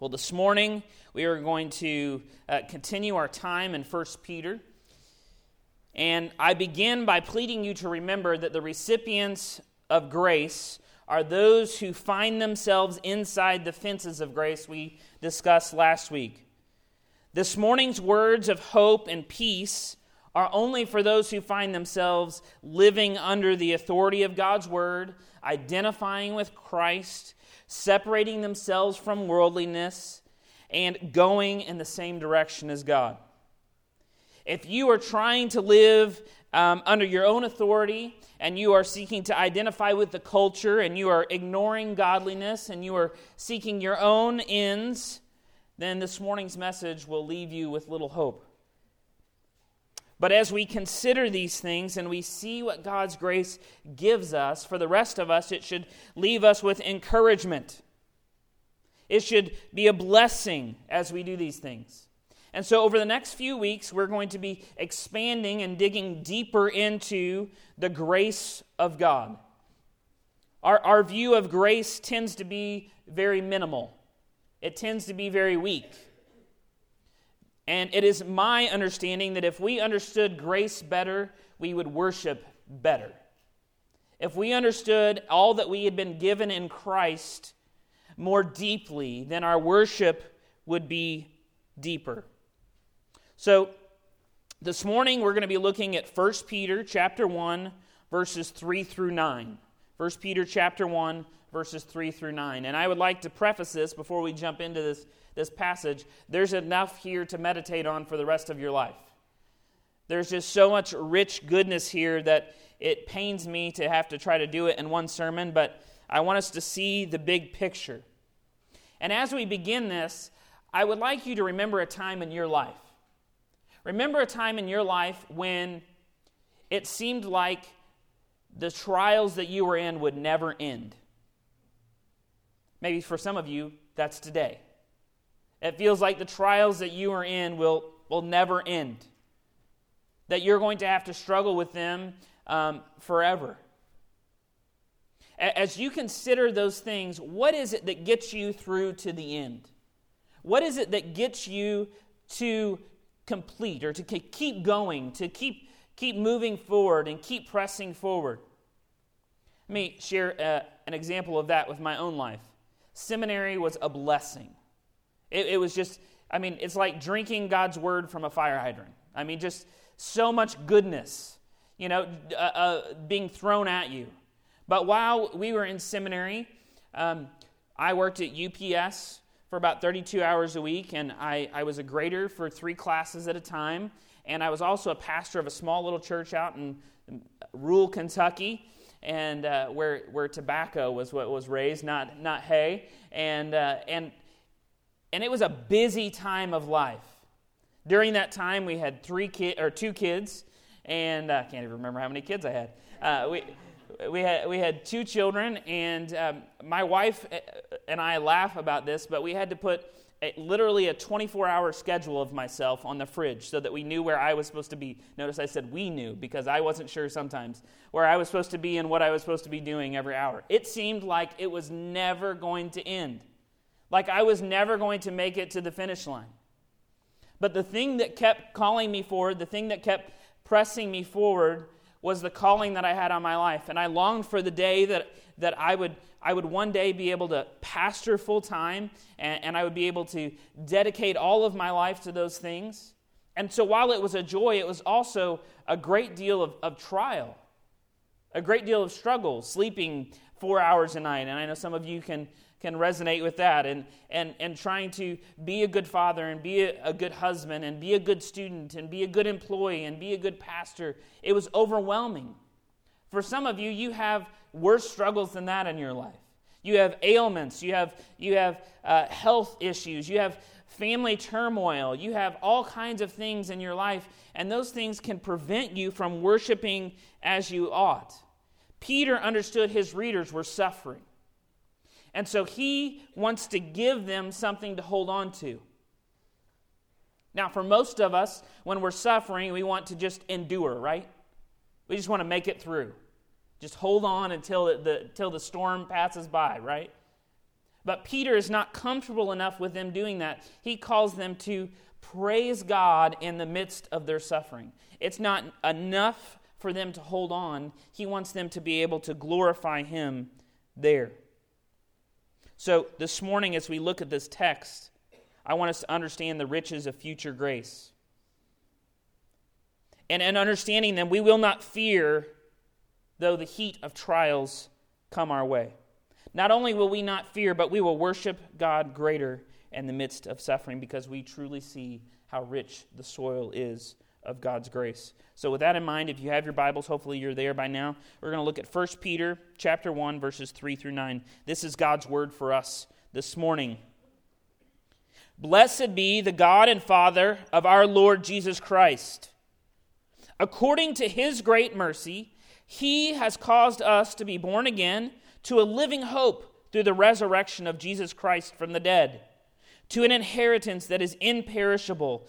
Well, this morning we are going to uh, continue our time in 1 Peter. And I begin by pleading you to remember that the recipients of grace are those who find themselves inside the fences of grace we discussed last week. This morning's words of hope and peace are only for those who find themselves living under the authority of God's word, identifying with Christ separating themselves from worldliness, and going in the same direction as God. If you are trying to live um, under your own authority and you are seeking to identify with the culture and you are ignoring godliness and you are seeking your own ends, then this morning's message will leave you with little hope. But as we consider these things and we see what God's grace gives us, for the rest of us, it should leave us with encouragement. It should be a blessing as we do these things. And so, over the next few weeks, we're going to be expanding and digging deeper into the grace of God. Our, our view of grace tends to be very minimal, it tends to be very weak. And it is my understanding that if we understood grace better, we would worship better. If we understood all that we had been given in Christ more deeply, then our worship would be deeper. So, this morning we're going to be looking at 1 Peter chapter 1 verses 3 through 9. 1 Peter chapter 1 verses 3 through 9. And I would like to preface this before we jump into this this passage, there's enough here to meditate on for the rest of your life. There's just so much rich goodness here that it pains me to have to try to do it in one sermon, but I want us to see the big picture. And as we begin this, I would like you to remember a time in your life. Remember a time in your life when it seemed like the trials that you were in would never end. Maybe for some of you, that's today. It feels like the trials that you are in will, will never end, that you're going to have to struggle with them um, forever. As you consider those things, what is it that gets you through to the end? What is it that gets you to complete or to keep going, to keep, keep moving forward and keep pressing forward? Let me share uh, an example of that with my own life. Seminary was a blessing. It, it was just, I mean, it's like drinking God's word from a fire hydrant. I mean, just so much goodness, you know, uh, uh, being thrown at you. But while we were in seminary, um, I worked at UPS for about 32 hours a week, and I, I was a grader for three classes at a time. And I was also a pastor of a small little church out in rural Kentucky, and uh, where where tobacco was what was raised, not not hay. And uh, and and it was a busy time of life. During that time, we had three kid or two kids, and uh, I can't even remember how many kids I had. Uh, we we had we had two children, and um, my wife uh, and I laugh about this, but we had to put a, literally a 24-hour schedule of myself on the fridge so that we knew where I was supposed to be. Notice I said we knew because I wasn't sure sometimes where I was supposed to be and what I was supposed to be doing every hour. It seemed like it was never going to end like I was never going to make it to the finish line. But the thing that kept calling me forward, the thing that kept pressing me forward, was the calling that I had on my life. And I longed for the day that, that I, would, I would one day be able to pastor full time and, and I would be able to dedicate all of my life to those things. And so while it was a joy, it was also a great deal of, of trial, a great deal of struggle, sleeping four hours a night. And I know some of you can can resonate with that and, and, and trying to be a good father and be a, a, good husband and be a good student and be a good employee and be a good pastor. It was overwhelming. For some of you, you have worse struggles than that in your life. You have ailments, you have, you have uh, health issues, you have family turmoil, you have all kinds of things in your life, and those things can prevent you from worshiping as you ought. Peter understood his readers were suffering. And so he wants to give them something to hold on to. Now, for most of us, when we're suffering, we want to just endure, right? We just want to make it through. Just hold on until the, until the storm passes by, right? But Peter is not comfortable enough with them doing that. He calls them to praise God in the midst of their suffering. It's not enough for them to hold on, he wants them to be able to glorify him there. So, this morning, as we look at this text, I want us to understand the riches of future grace. And in understanding them, we will not fear though the heat of trials come our way. Not only will we not fear, but we will worship God greater in the midst of suffering because we truly see how rich the soil is of God's grace. So with that in mind, if you have your Bibles, hopefully you're there by now. We're going to look at 1 Peter chapter 1 verses 3 through 9. This is God's word for us this morning. Blessed be the God and Father of our Lord Jesus Christ. According to his great mercy, he has caused us to be born again to a living hope through the resurrection of Jesus Christ from the dead, to an inheritance that is imperishable,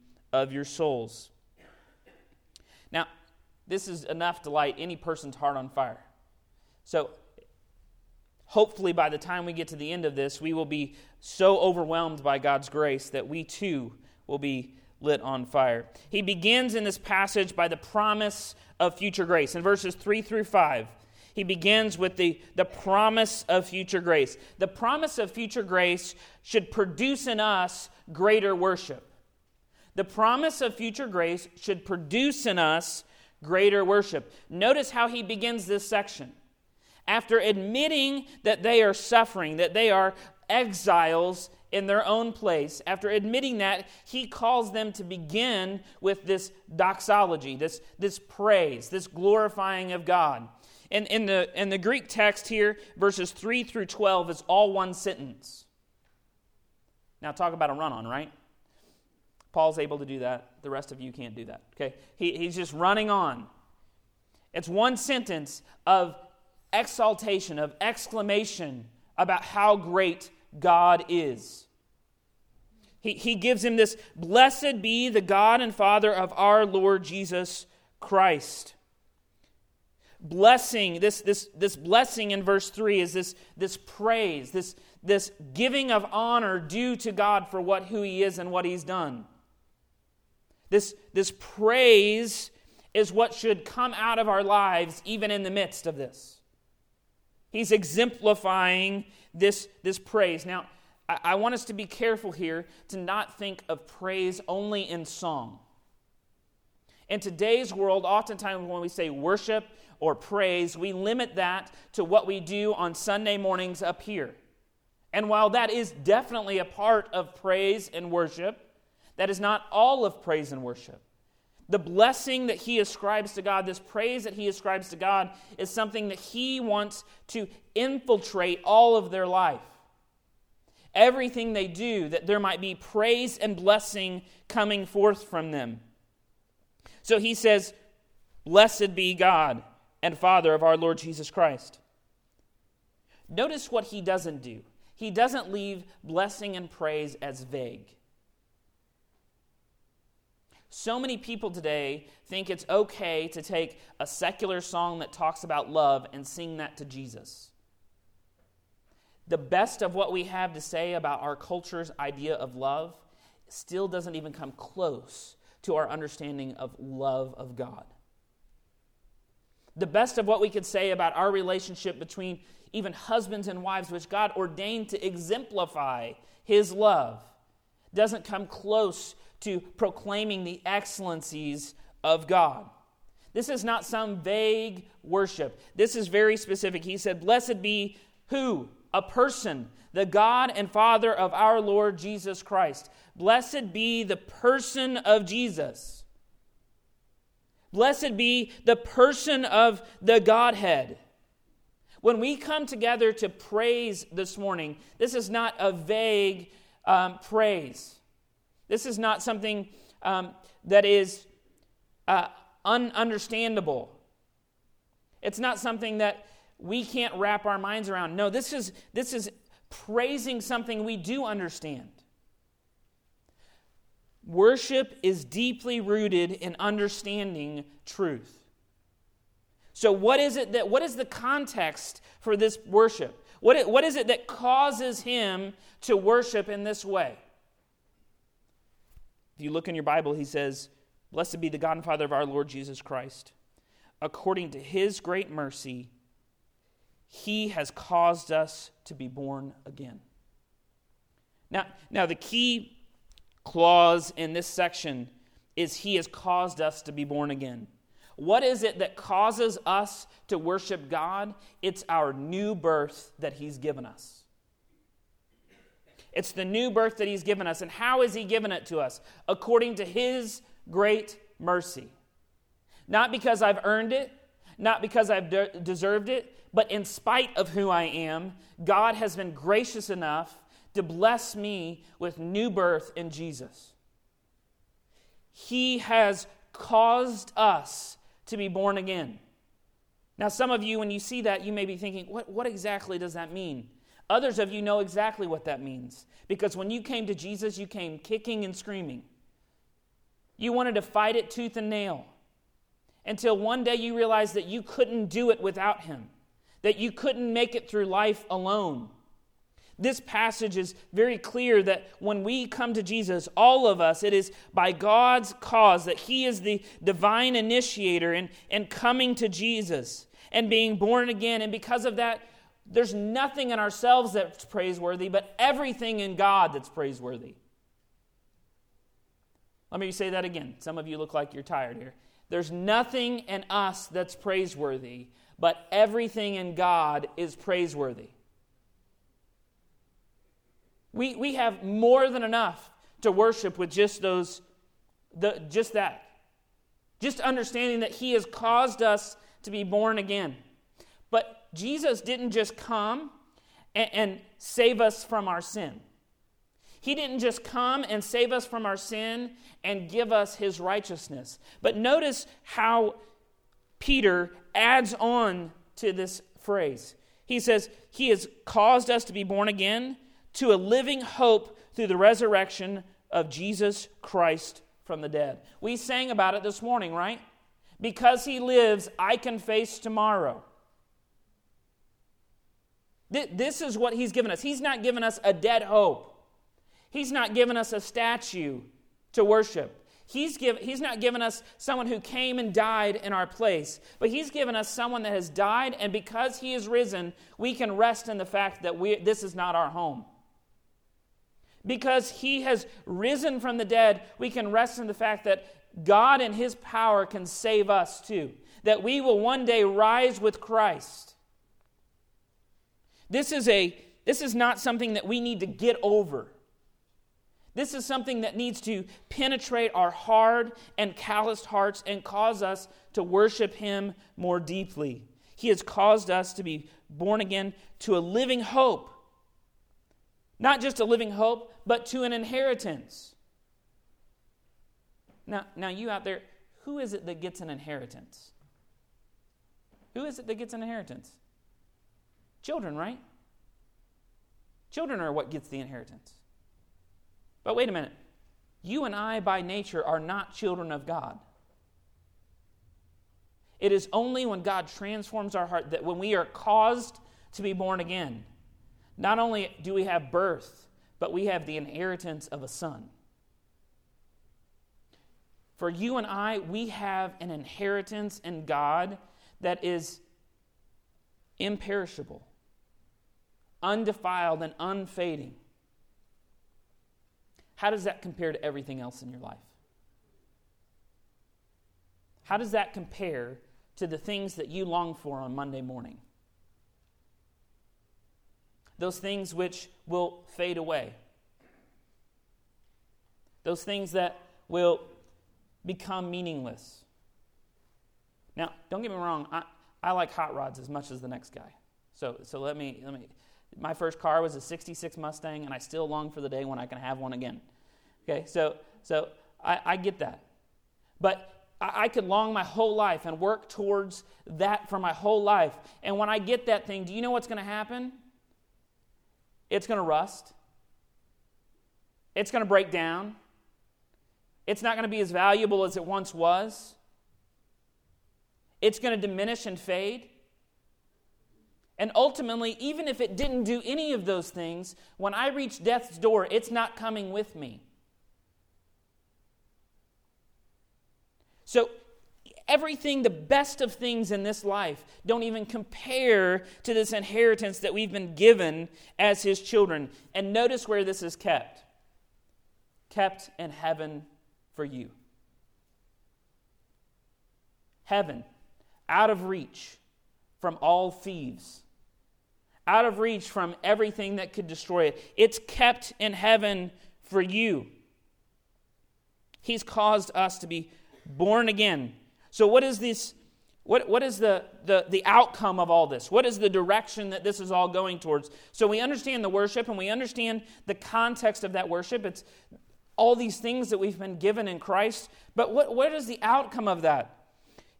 of your souls. Now, this is enough to light any person's heart on fire. So, hopefully, by the time we get to the end of this, we will be so overwhelmed by God's grace that we too will be lit on fire. He begins in this passage by the promise of future grace. In verses 3 through 5, he begins with the, the promise of future grace. The promise of future grace should produce in us greater worship. The promise of future grace should produce in us greater worship. Notice how he begins this section. After admitting that they are suffering, that they are exiles in their own place, after admitting that, he calls them to begin with this doxology, this, this praise, this glorifying of God. And in the, in the Greek text here, verses 3 through 12 is all one sentence. Now, talk about a run on, right? Paul's able to do that. The rest of you can't do that. Okay? He, he's just running on. It's one sentence of exaltation, of exclamation about how great God is. He, he gives him this Blessed be the God and Father of our Lord Jesus Christ blessing, this, this, this blessing in verse 3 is this, this praise, this, this giving of honor due to God for what who he is and what he's done. This, this praise is what should come out of our lives even in the midst of this. He's exemplifying this, this praise. Now, I, I want us to be careful here to not think of praise only in song. In today's world, oftentimes when we say worship, or praise, we limit that to what we do on Sunday mornings up here. And while that is definitely a part of praise and worship, that is not all of praise and worship. The blessing that he ascribes to God, this praise that he ascribes to God, is something that he wants to infiltrate all of their life. Everything they do, that there might be praise and blessing coming forth from them. So he says, Blessed be God and Father of our Lord Jesus Christ. Notice what he doesn't do. He doesn't leave blessing and praise as vague. So many people today think it's okay to take a secular song that talks about love and sing that to Jesus. The best of what we have to say about our culture's idea of love still doesn't even come close to our understanding of love of God the best of what we could say about our relationship between even husbands and wives, which God ordained to exemplify His love, doesn't come close to proclaiming the excellencies of God. This is not some vague worship. This is very specific. He said, Blessed be who? A person, the God and Father of our Lord Jesus Christ. Blessed be the person of Jesus. Blessed be the person of the Godhead. When we come together to praise this morning, this is not a vague um, praise. This is not something um, that is uh, ununderstandable. It's not something that we can't wrap our minds around. No, this is, this is praising something we do understand. Worship is deeply rooted in understanding truth. So, what is it that, what is the context for this worship? What, what is it that causes him to worship in this way? You look in your Bible, he says, Blessed be the God and Father of our Lord Jesus Christ. According to his great mercy, he has caused us to be born again. Now, now the key clause in this section is he has caused us to be born again. What is it that causes us to worship God? It's our new birth that he's given us. It's the new birth that he's given us. And how has he given it to us? According to his great mercy. Not because I've earned it, not because I've de- deserved it, but in spite of who I am, God has been gracious enough to bless me with new birth in Jesus. He has caused us to be born again. Now, some of you, when you see that, you may be thinking, what, what exactly does that mean? Others of you know exactly what that means. Because when you came to Jesus, you came kicking and screaming. You wanted to fight it tooth and nail until one day you realized that you couldn't do it without Him, that you couldn't make it through life alone. This passage is very clear that when we come to Jesus, all of us, it is by God's cause that He is the divine initiator in, in coming to Jesus and being born again. And because of that, there's nothing in ourselves that's praiseworthy, but everything in God that's praiseworthy. Let me say that again. Some of you look like you're tired here. There's nothing in us that's praiseworthy, but everything in God is praiseworthy. We, we have more than enough to worship with just those, the, just that. Just understanding that He has caused us to be born again. But Jesus didn't just come and, and save us from our sin. He didn't just come and save us from our sin and give us his righteousness. But notice how Peter adds on to this phrase. He says, He has caused us to be born again to a living hope through the resurrection of Jesus Christ from the dead. We sang about it this morning, right? Because he lives, I can face tomorrow. This is what he's given us. He's not given us a dead hope. He's not given us a statue to worship. He's, give, he's not given us someone who came and died in our place, but He's given us someone that has died, and because He is risen, we can rest in the fact that we, this is not our home. Because He has risen from the dead, we can rest in the fact that God and His power can save us too, that we will one day rise with Christ. This is, a, this is not something that we need to get over. This is something that needs to penetrate our hard and calloused hearts and cause us to worship Him more deeply. He has caused us to be born again to a living hope. Not just a living hope, but to an inheritance. Now, now you out there, who is it that gets an inheritance? Who is it that gets an inheritance? Children, right? Children are what gets the inheritance. But wait a minute. You and I, by nature, are not children of God. It is only when God transforms our heart that when we are caused to be born again, not only do we have birth, but we have the inheritance of a son. For you and I, we have an inheritance in God that is imperishable, undefiled, and unfading. How does that compare to everything else in your life? How does that compare to the things that you long for on Monday morning? Those things which will fade away. Those things that will become meaningless. Now, don't get me wrong, I, I like hot rods as much as the next guy. So, so let me, let me, my first car was a 66 Mustang, and I still long for the day when I can have one again. Okay, so, so I, I get that. But I, I could long my whole life and work towards that for my whole life. And when I get that thing, do you know what's going to happen? It's going to rust. It's going to break down. It's not going to be as valuable as it once was. It's going to diminish and fade. And ultimately, even if it didn't do any of those things, when I reach death's door, it's not coming with me. So, everything, the best of things in this life, don't even compare to this inheritance that we've been given as His children. And notice where this is kept kept in heaven for you. Heaven, out of reach from all thieves, out of reach from everything that could destroy it. It's kept in heaven for you. He's caused us to be born again. So, what is this? What, what is the, the, the outcome of all this? What is the direction that this is all going towards? So, we understand the worship and we understand the context of that worship. It's all these things that we've been given in Christ. But what, what is the outcome of that?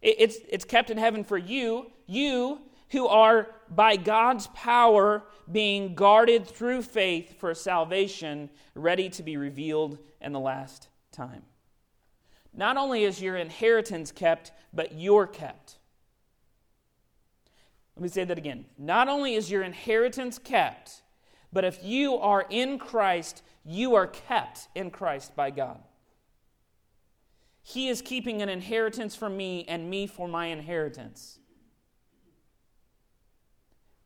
It, it's, it's kept in heaven for you, you who are by God's power being guarded through faith for salvation, ready to be revealed in the last time. Not only is your inheritance kept, but you're kept. Let me say that again. Not only is your inheritance kept, but if you are in Christ, you are kept in Christ by God. He is keeping an inheritance for me and me for my inheritance.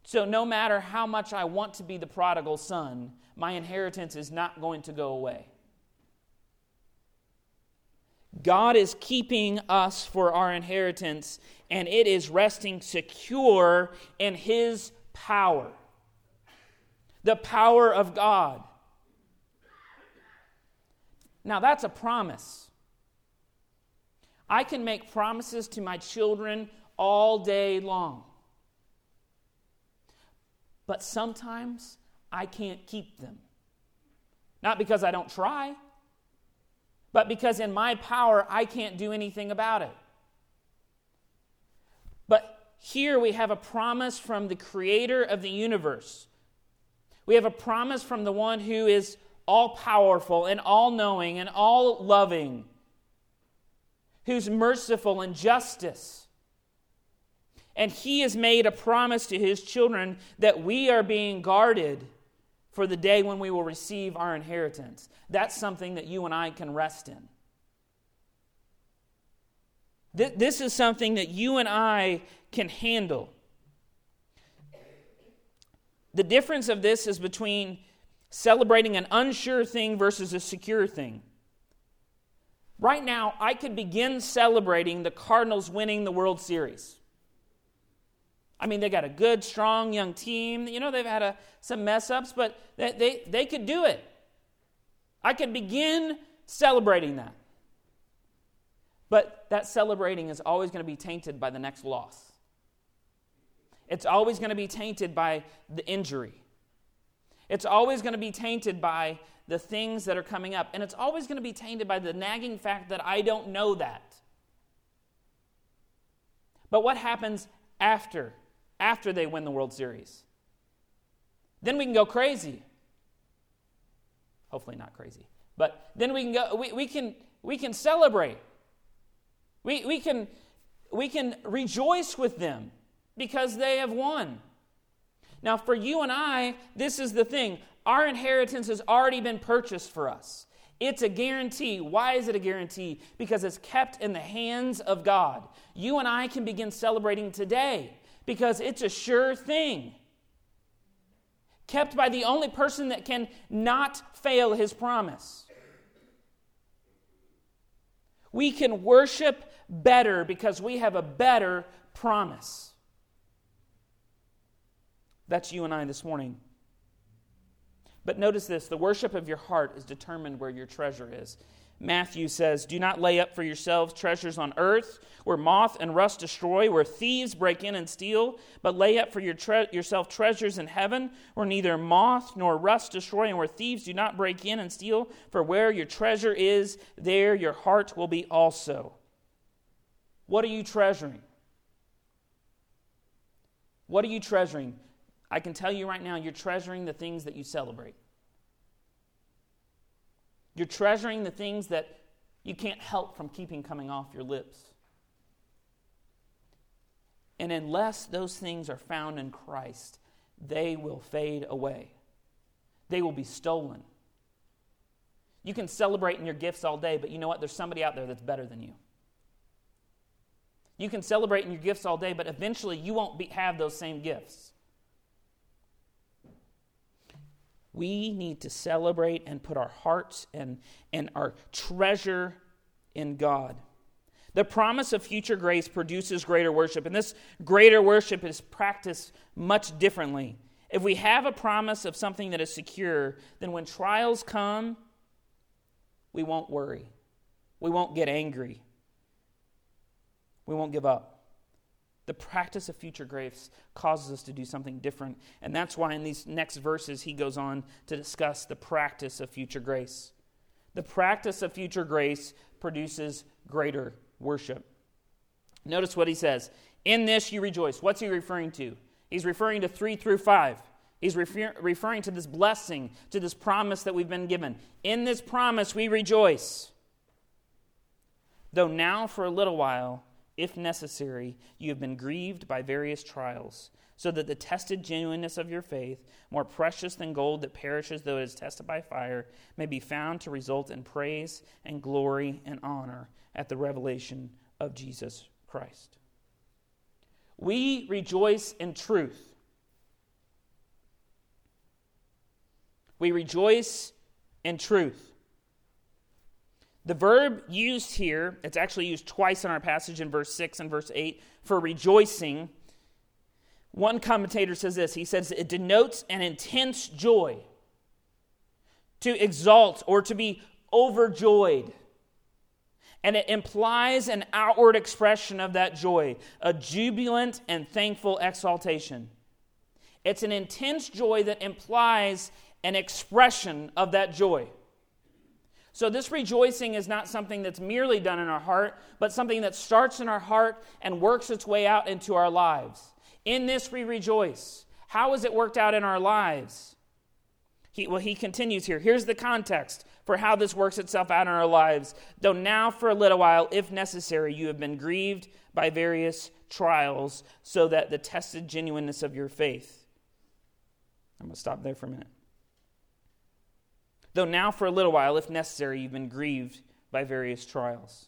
So, no matter how much I want to be the prodigal son, my inheritance is not going to go away. God is keeping us for our inheritance, and it is resting secure in His power. The power of God. Now, that's a promise. I can make promises to my children all day long. But sometimes I can't keep them. Not because I don't try, but because in my power I can't do anything about it. But here we have a promise from the creator of the universe. We have a promise from the one who is all powerful and all knowing and all loving, who's merciful and justice. And he has made a promise to his children that we are being guarded for the day when we will receive our inheritance. That's something that you and I can rest in. This is something that you and I can handle. The difference of this is between celebrating an unsure thing versus a secure thing. Right now, I could begin celebrating the Cardinals winning the World Series. I mean, they got a good, strong young team. You know, they've had a, some mess ups, but they, they, they could do it. I could begin celebrating that. But that celebrating is always going to be tainted by the next loss. It's always going to be tainted by the injury. It's always going to be tainted by the things that are coming up. And it's always going to be tainted by the nagging fact that I don't know that. But what happens after? After they win the World Series? Then we can go crazy. Hopefully not crazy. But then we can go we, we can we can celebrate. We, we can we can rejoice with them because they have won. Now, for you and I, this is the thing our inheritance has already been purchased for us. It's a guarantee. Why is it a guarantee? Because it's kept in the hands of God. You and I can begin celebrating today because it's a sure thing. Kept by the only person that can not fail his promise. We can worship better because we have a better promise. That's you and I this morning. But notice this the worship of your heart is determined where your treasure is. Matthew says, Do not lay up for yourselves treasures on earth, where moth and rust destroy, where thieves break in and steal, but lay up for your tre- yourself treasures in heaven, where neither moth nor rust destroy, and where thieves do not break in and steal. For where your treasure is, there your heart will be also. What are you treasuring? What are you treasuring? I can tell you right now, you're treasuring the things that you celebrate. You're treasuring the things that you can't help from keeping coming off your lips. And unless those things are found in Christ, they will fade away. They will be stolen. You can celebrate in your gifts all day, but you know what? There's somebody out there that's better than you. You can celebrate in your gifts all day, but eventually you won't be, have those same gifts. We need to celebrate and put our hearts and, and our treasure in God. The promise of future grace produces greater worship, and this greater worship is practiced much differently. If we have a promise of something that is secure, then when trials come, we won't worry. We won't get angry. We won't give up. The practice of future grace causes us to do something different. And that's why in these next verses, he goes on to discuss the practice of future grace. The practice of future grace produces greater worship. Notice what he says In this you rejoice. What's he referring to? He's referring to 3 through 5. He's refer- referring to this blessing, to this promise that we've been given. In this promise we rejoice. Though now for a little while, if necessary, you have been grieved by various trials, so that the tested genuineness of your faith, more precious than gold that perishes though it is tested by fire, may be found to result in praise and glory and honor at the revelation of Jesus Christ. We rejoice in truth. We rejoice in truth. The verb used here, it's actually used twice in our passage in verse 6 and verse 8 for rejoicing. One commentator says this he says it denotes an intense joy, to exalt or to be overjoyed. And it implies an outward expression of that joy, a jubilant and thankful exaltation. It's an intense joy that implies an expression of that joy. So, this rejoicing is not something that's merely done in our heart, but something that starts in our heart and works its way out into our lives. In this we rejoice. How is it worked out in our lives? He, well, he continues here. Here's the context for how this works itself out in our lives. Though now, for a little while, if necessary, you have been grieved by various trials, so that the tested genuineness of your faith. I'm going to stop there for a minute though now for a little while, if necessary, you've been grieved by various trials.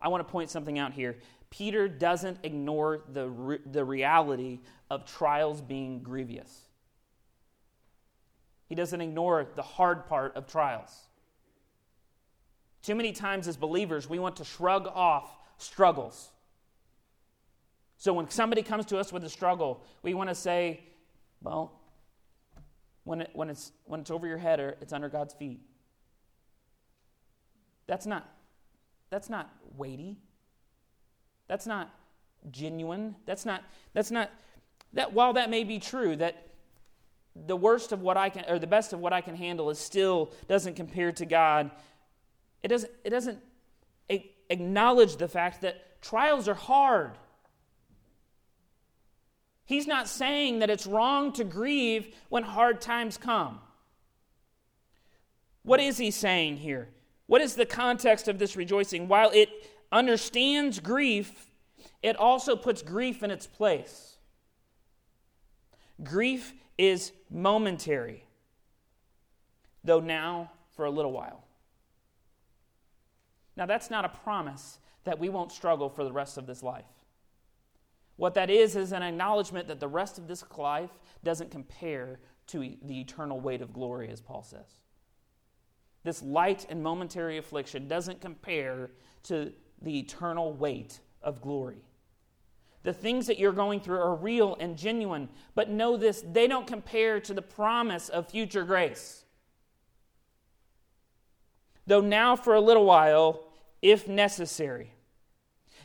I want to point something out here. Peter doesn't ignore the, re- the reality of trials being grievous. He doesn't ignore the hard part of trials. Too many times as believers, we want to shrug off struggles. So when somebody comes to us with a struggle, we want to say, well, when, it, when, it's, when it's over your head or it's under God's feet. That's not, that's not weighty. That's not genuine. That's not, that's not, that while that may be true, that the worst of what I can, or the best of what I can handle is still doesn't compare to God. It doesn't, it doesn't acknowledge the fact that trials are hard. He's not saying that it's wrong to grieve when hard times come. What is he saying here? What is the context of this rejoicing? While it understands grief, it also puts grief in its place. Grief is momentary, though now for a little while. Now, that's not a promise that we won't struggle for the rest of this life. What that is, is an acknowledgement that the rest of this life doesn't compare to the eternal weight of glory, as Paul says. This light and momentary affliction doesn't compare to the eternal weight of glory. The things that you're going through are real and genuine, but know this they don't compare to the promise of future grace. Though now, for a little while, if necessary.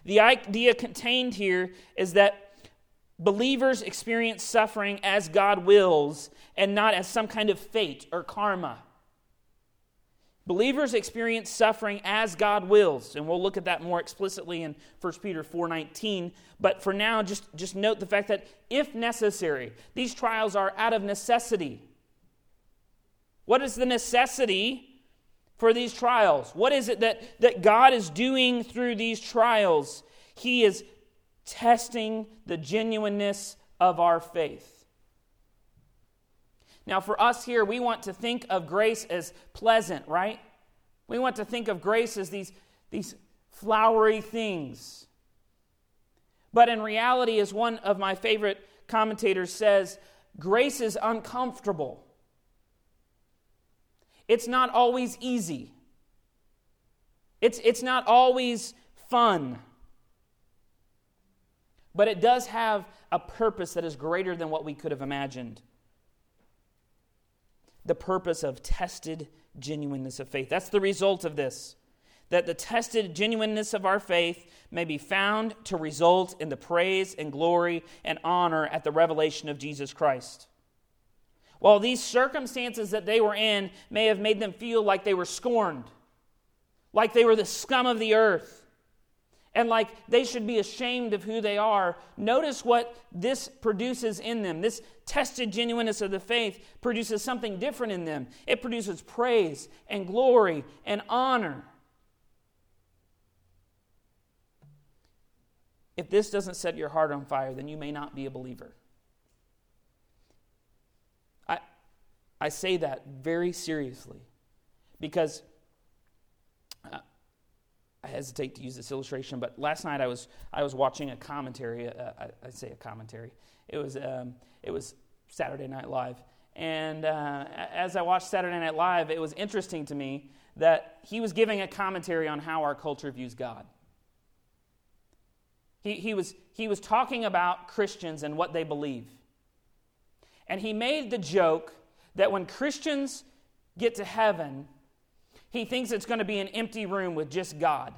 The idea contained here is that believers experience suffering as God wills and not as some kind of fate or karma. Believers experience suffering as God wills, and we'll look at that more explicitly in 1 Peter 4:19, but for now just just note the fact that if necessary, these trials are out of necessity. What is the necessity for these trials? What is it that, that God is doing through these trials? He is testing the genuineness of our faith. Now, for us here, we want to think of grace as pleasant, right? We want to think of grace as these, these flowery things. But in reality, as one of my favorite commentators says, grace is uncomfortable. It's not always easy. It's, it's not always fun. But it does have a purpose that is greater than what we could have imagined the purpose of tested genuineness of faith. That's the result of this. That the tested genuineness of our faith may be found to result in the praise and glory and honor at the revelation of Jesus Christ. While these circumstances that they were in may have made them feel like they were scorned, like they were the scum of the earth, and like they should be ashamed of who they are. Notice what this produces in them. This tested genuineness of the faith produces something different in them. It produces praise and glory and honor. If this doesn't set your heart on fire, then you may not be a believer. I, I say that very seriously because I hesitate to use this illustration, but last night I was I was watching a commentary. Uh, I, I, say a commentary. It was um, it was Saturday Night Live, and uh, as I watched Saturday Night Live, it was interesting to me that he was giving a commentary on how our culture views God. He, he, was, he was talking about Christians and what they believe. And he made the joke that when Christians get to heaven, he thinks it's going to be an empty room with just God.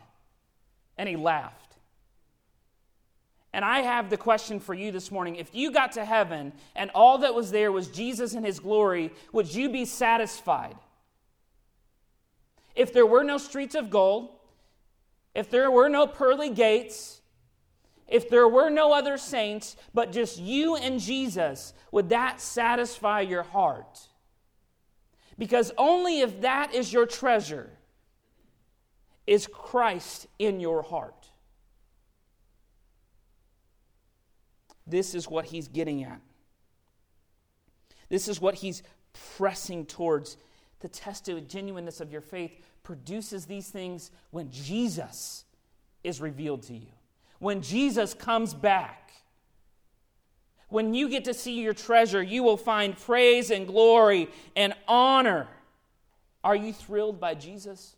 And he laughed. And I have the question for you this morning. If you got to heaven and all that was there was Jesus and his glory, would you be satisfied? If there were no streets of gold, if there were no pearly gates, if there were no other saints, but just you and Jesus, would that satisfy your heart? Because only if that is your treasure is Christ in your heart. This is what he's getting at. This is what he's pressing towards. The tested genuineness of your faith produces these things when Jesus is revealed to you, when Jesus comes back. When you get to see your treasure, you will find praise and glory and honor. Are you thrilled by Jesus?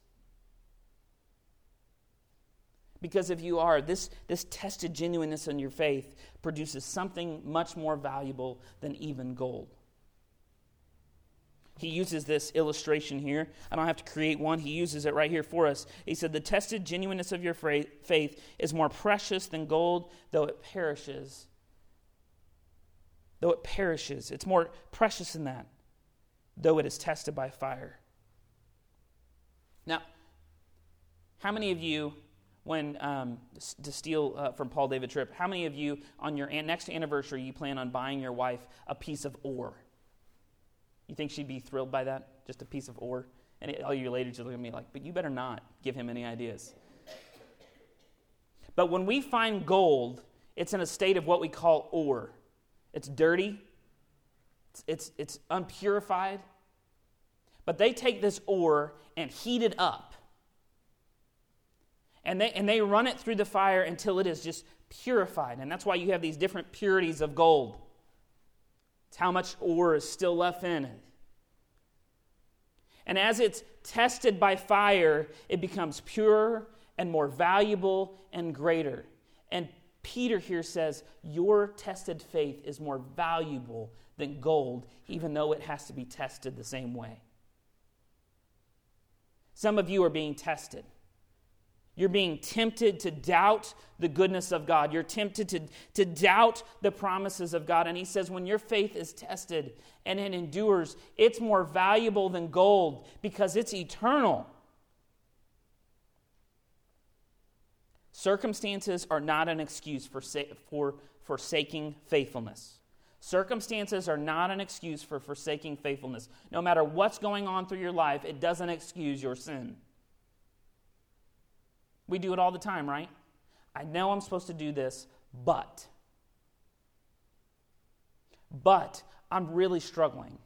Because if you are, this, this tested genuineness in your faith produces something much more valuable than even gold. He uses this illustration here. I don't have to create one. He uses it right here for us. He said, The tested genuineness of your faith is more precious than gold, though it perishes though it perishes. It's more precious than that, though it is tested by fire. Now, how many of you, when um, to steal uh, from Paul David Tripp, how many of you on your next anniversary you plan on buying your wife a piece of ore? You think she'd be thrilled by that? Just a piece of ore? And all your ladies look at me like, but you better not give him any ideas. But when we find gold, it's in a state of what we call ore. It's dirty, it's, it's, it's unpurified. But they take this ore and heat it up. And they, and they run it through the fire until it is just purified. And that's why you have these different purities of gold. It's how much ore is still left in it. And as it's tested by fire, it becomes purer and more valuable and greater. And Peter here says, Your tested faith is more valuable than gold, even though it has to be tested the same way. Some of you are being tested. You're being tempted to doubt the goodness of God. You're tempted to, to doubt the promises of God. And he says, when your faith is tested and it endures, it's more valuable than gold because it's eternal. Circumstances are not an excuse for, for forsaking faithfulness. Circumstances are not an excuse for forsaking faithfulness. No matter what's going on through your life, it doesn't excuse your sin. We do it all the time, right? I know I'm supposed to do this, but. But I'm really struggling.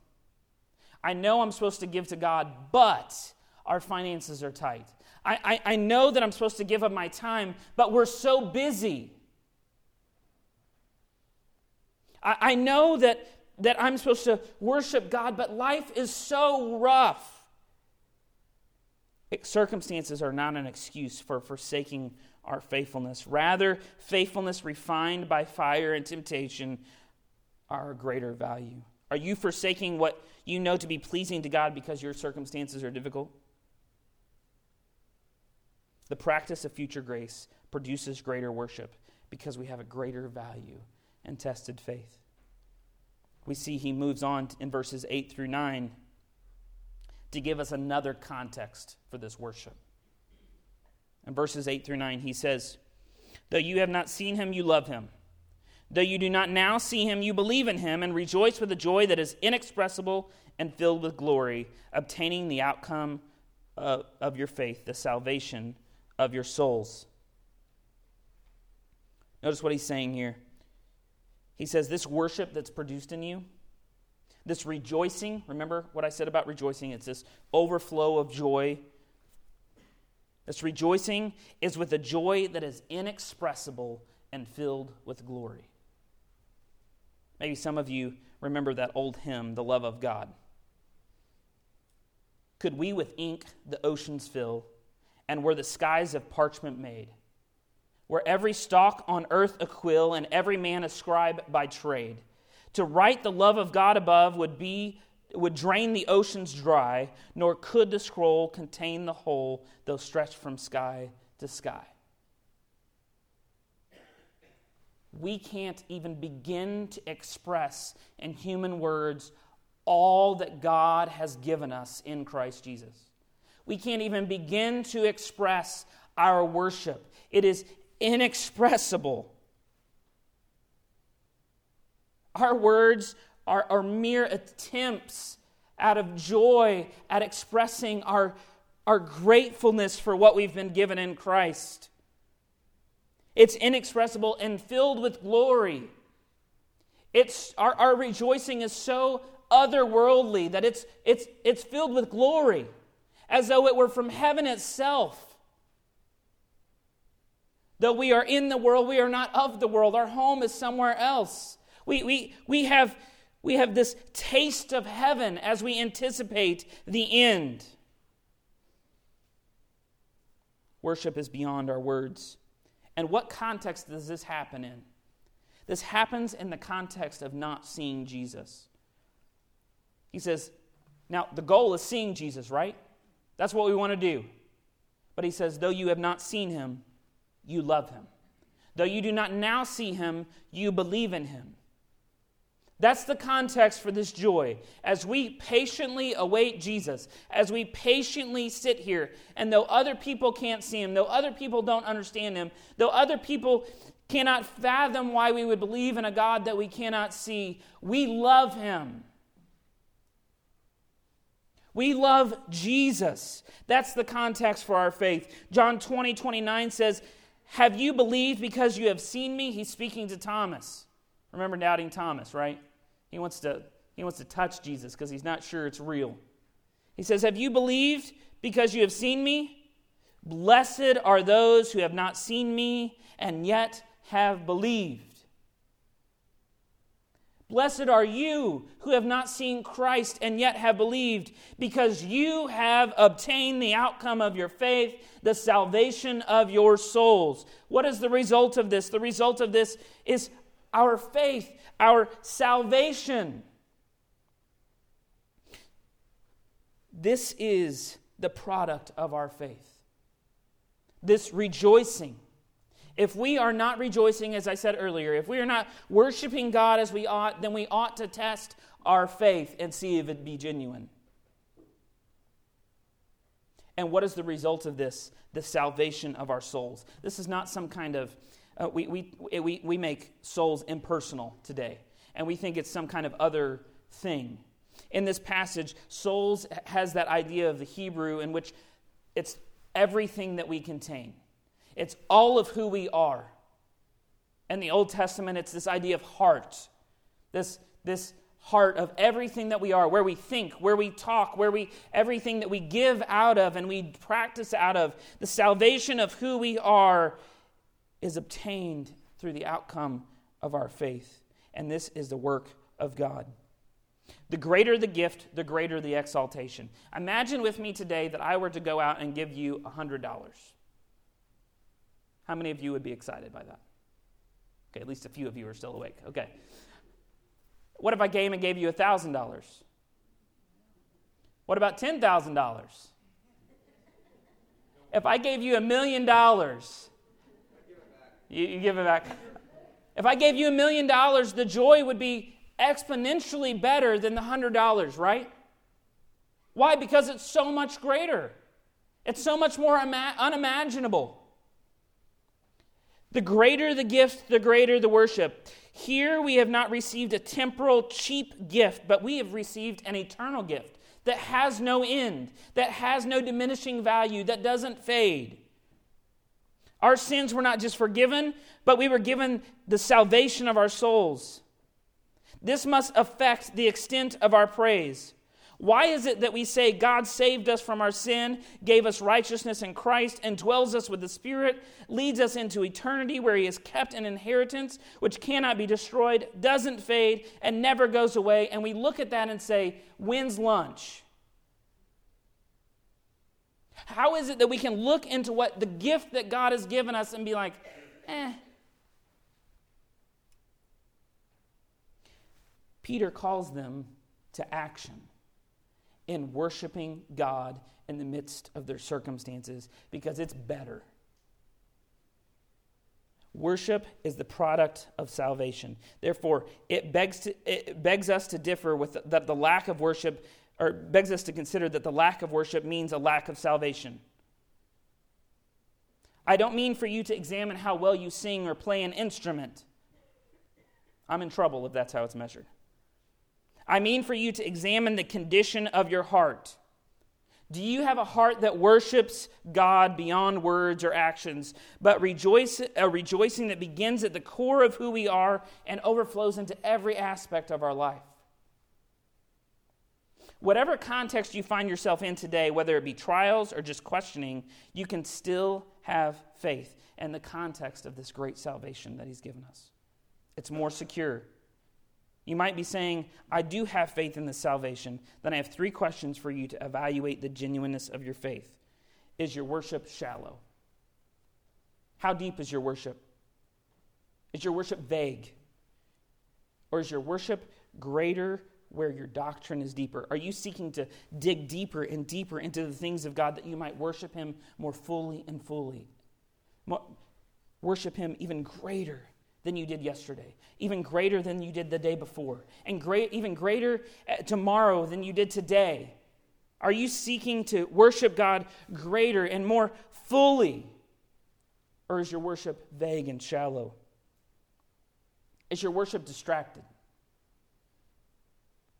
I know I'm supposed to give to God, but our finances are tight. I, I, I know that I'm supposed to give up my time, but we're so busy. I, I know that, that I'm supposed to worship God, but life is so rough. Circumstances are not an excuse for forsaking our faithfulness. Rather, faithfulness refined by fire and temptation are a greater value. Are you forsaking what you know to be pleasing to God because your circumstances are difficult? The practice of future grace produces greater worship because we have a greater value and tested faith. We see he moves on in verses 8 through 9 to give us another context for this worship. In verses 8 through 9, he says, Though you have not seen him, you love him. Though you do not now see him, you believe in him and rejoice with a joy that is inexpressible and filled with glory, obtaining the outcome of, of your faith, the salvation of your souls. Notice what he's saying here. He says, This worship that's produced in you, this rejoicing, remember what I said about rejoicing? It's this overflow of joy. This rejoicing is with a joy that is inexpressible and filled with glory. Maybe some of you remember that old hymn, The Love of God. Could we with ink the oceans fill, and were the skies of parchment made? Were every stalk on earth a quill, and every man a scribe by trade? To write the love of God above would be would drain the oceans dry, nor could the scroll contain the whole, though stretched from sky to sky. We can't even begin to express in human words all that God has given us in Christ Jesus. We can't even begin to express our worship. It is inexpressible. Our words are, are mere attempts out of joy at expressing our, our gratefulness for what we've been given in Christ. It's inexpressible and filled with glory. It's, our, our rejoicing is so otherworldly that it's, it's, it's filled with glory, as though it were from heaven itself. Though we are in the world, we are not of the world. Our home is somewhere else. We, we, we, have, we have this taste of heaven as we anticipate the end. Worship is beyond our words. And what context does this happen in? This happens in the context of not seeing Jesus. He says, now the goal is seeing Jesus, right? That's what we want to do. But he says, though you have not seen him, you love him. Though you do not now see him, you believe in him. That's the context for this joy. As we patiently await Jesus, as we patiently sit here, and though other people can't see him, though other people don't understand him, though other people cannot fathom why we would believe in a God that we cannot see, we love him. We love Jesus. That's the context for our faith. John 20, 29 says, Have you believed because you have seen me? He's speaking to Thomas. Remember doubting Thomas, right? He wants to, he wants to touch Jesus because he's not sure it's real. He says, Have you believed because you have seen me? Blessed are those who have not seen me and yet have believed. Blessed are you who have not seen Christ and yet have believed, because you have obtained the outcome of your faith, the salvation of your souls. What is the result of this? The result of this is our faith, our salvation. This is the product of our faith. This rejoicing. If we are not rejoicing, as I said earlier, if we are not worshiping God as we ought, then we ought to test our faith and see if it be genuine. And what is the result of this? The salvation of our souls. This is not some kind of, uh, we, we, we, we make souls impersonal today, and we think it's some kind of other thing. In this passage, souls has that idea of the Hebrew in which it's everything that we contain. It's all of who we are. In the Old Testament, it's this idea of heart, this, this heart of everything that we are, where we think, where we talk, where we everything that we give out of and we practice out of. The salvation of who we are is obtained through the outcome of our faith. And this is the work of God. The greater the gift, the greater the exaltation. Imagine with me today that I were to go out and give you $100. How many of you would be excited by that? Okay, at least a few of you are still awake. Okay. What if I came and gave you $1,000? What about $10,000? If I gave you a million dollars, you give it back. If I gave you a million dollars, the joy would be exponentially better than the $100, right? Why? Because it's so much greater. It's so much more ima- unimaginable. The greater the gift, the greater the worship. Here we have not received a temporal, cheap gift, but we have received an eternal gift that has no end, that has no diminishing value, that doesn't fade. Our sins were not just forgiven, but we were given the salvation of our souls. This must affect the extent of our praise. Why is it that we say God saved us from our sin, gave us righteousness in Christ, and dwells us with the Spirit, leads us into eternity where He has kept an inheritance which cannot be destroyed, doesn't fade, and never goes away? And we look at that and say, When's lunch? How is it that we can look into what the gift that God has given us and be like, eh, Peter calls them to action in worshiping God in the midst of their circumstances because it's better. Worship is the product of salvation. Therefore, it begs, to, it begs us to differ with the, the lack of worship, or begs us to consider that the lack of worship means a lack of salvation. I don't mean for you to examine how well you sing or play an instrument. I'm in trouble if that's how it's measured. I mean for you to examine the condition of your heart. Do you have a heart that worships God beyond words or actions, but rejoice, a rejoicing that begins at the core of who we are and overflows into every aspect of our life? Whatever context you find yourself in today, whether it be trials or just questioning, you can still have faith in the context of this great salvation that He's given us. It's more secure, you might be saying, I do have faith in this salvation. Then I have three questions for you to evaluate the genuineness of your faith. Is your worship shallow? How deep is your worship? Is your worship vague? Or is your worship greater where your doctrine is deeper? Are you seeking to dig deeper and deeper into the things of God that you might worship Him more fully and fully? More, worship Him even greater than you did yesterday, even greater than you did the day before, and great, even greater uh, tomorrow than you did today? Are you seeking to worship God greater and more fully? Or is your worship vague and shallow? Is your worship distracted?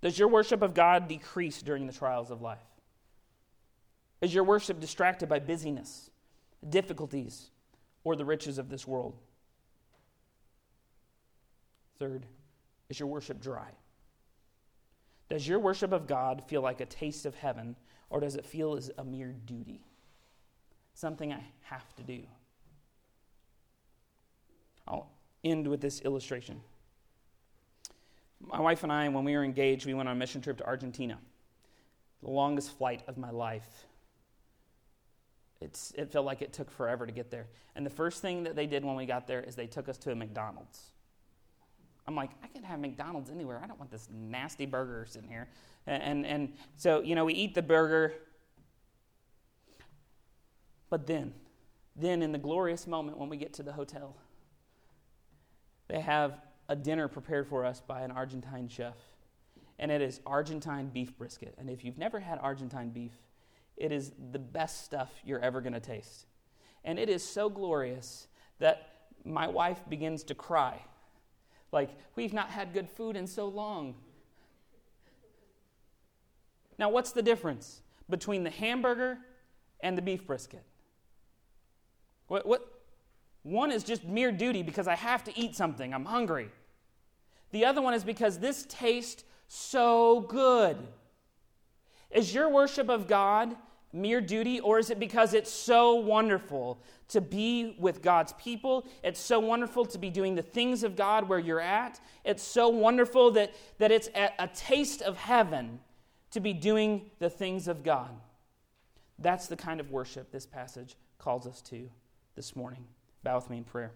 Does your worship of God decrease during the trials of life? Is your worship distracted by busyness, difficulties, or the riches of this world? Third, is your worship dry? Does your worship of God feel like a taste of heaven, or does it feel as a mere duty? Something I have to do. I'll end with this illustration. My wife and I, when we were engaged, we went on a mission trip to Argentina. The longest flight of my life. It's, it felt like it took forever to get there. And the first thing that they did when we got there is they took us to a McDonald's. I'm like, I can have McDonald's anywhere. I don't want this nasty burger sitting here. And, and, and so, you know, we eat the burger. But then, then in the glorious moment when we get to the hotel, they have a dinner prepared for us by an Argentine chef. And it is Argentine beef brisket. And if you've never had Argentine beef, it is the best stuff you're ever going to taste. And it is so glorious that my wife begins to cry. Like, we've not had good food in so long. Now, what's the difference between the hamburger and the beef brisket? What, what? One is just mere duty because I have to eat something, I'm hungry. The other one is because this tastes so good. Is your worship of God mere duty, or is it because it's so wonderful to be with God's people? It's so wonderful to be doing the things of God where you're at. It's so wonderful that, that it's a, a taste of heaven to be doing the things of God. That's the kind of worship this passage calls us to this morning. Bow with me in prayer.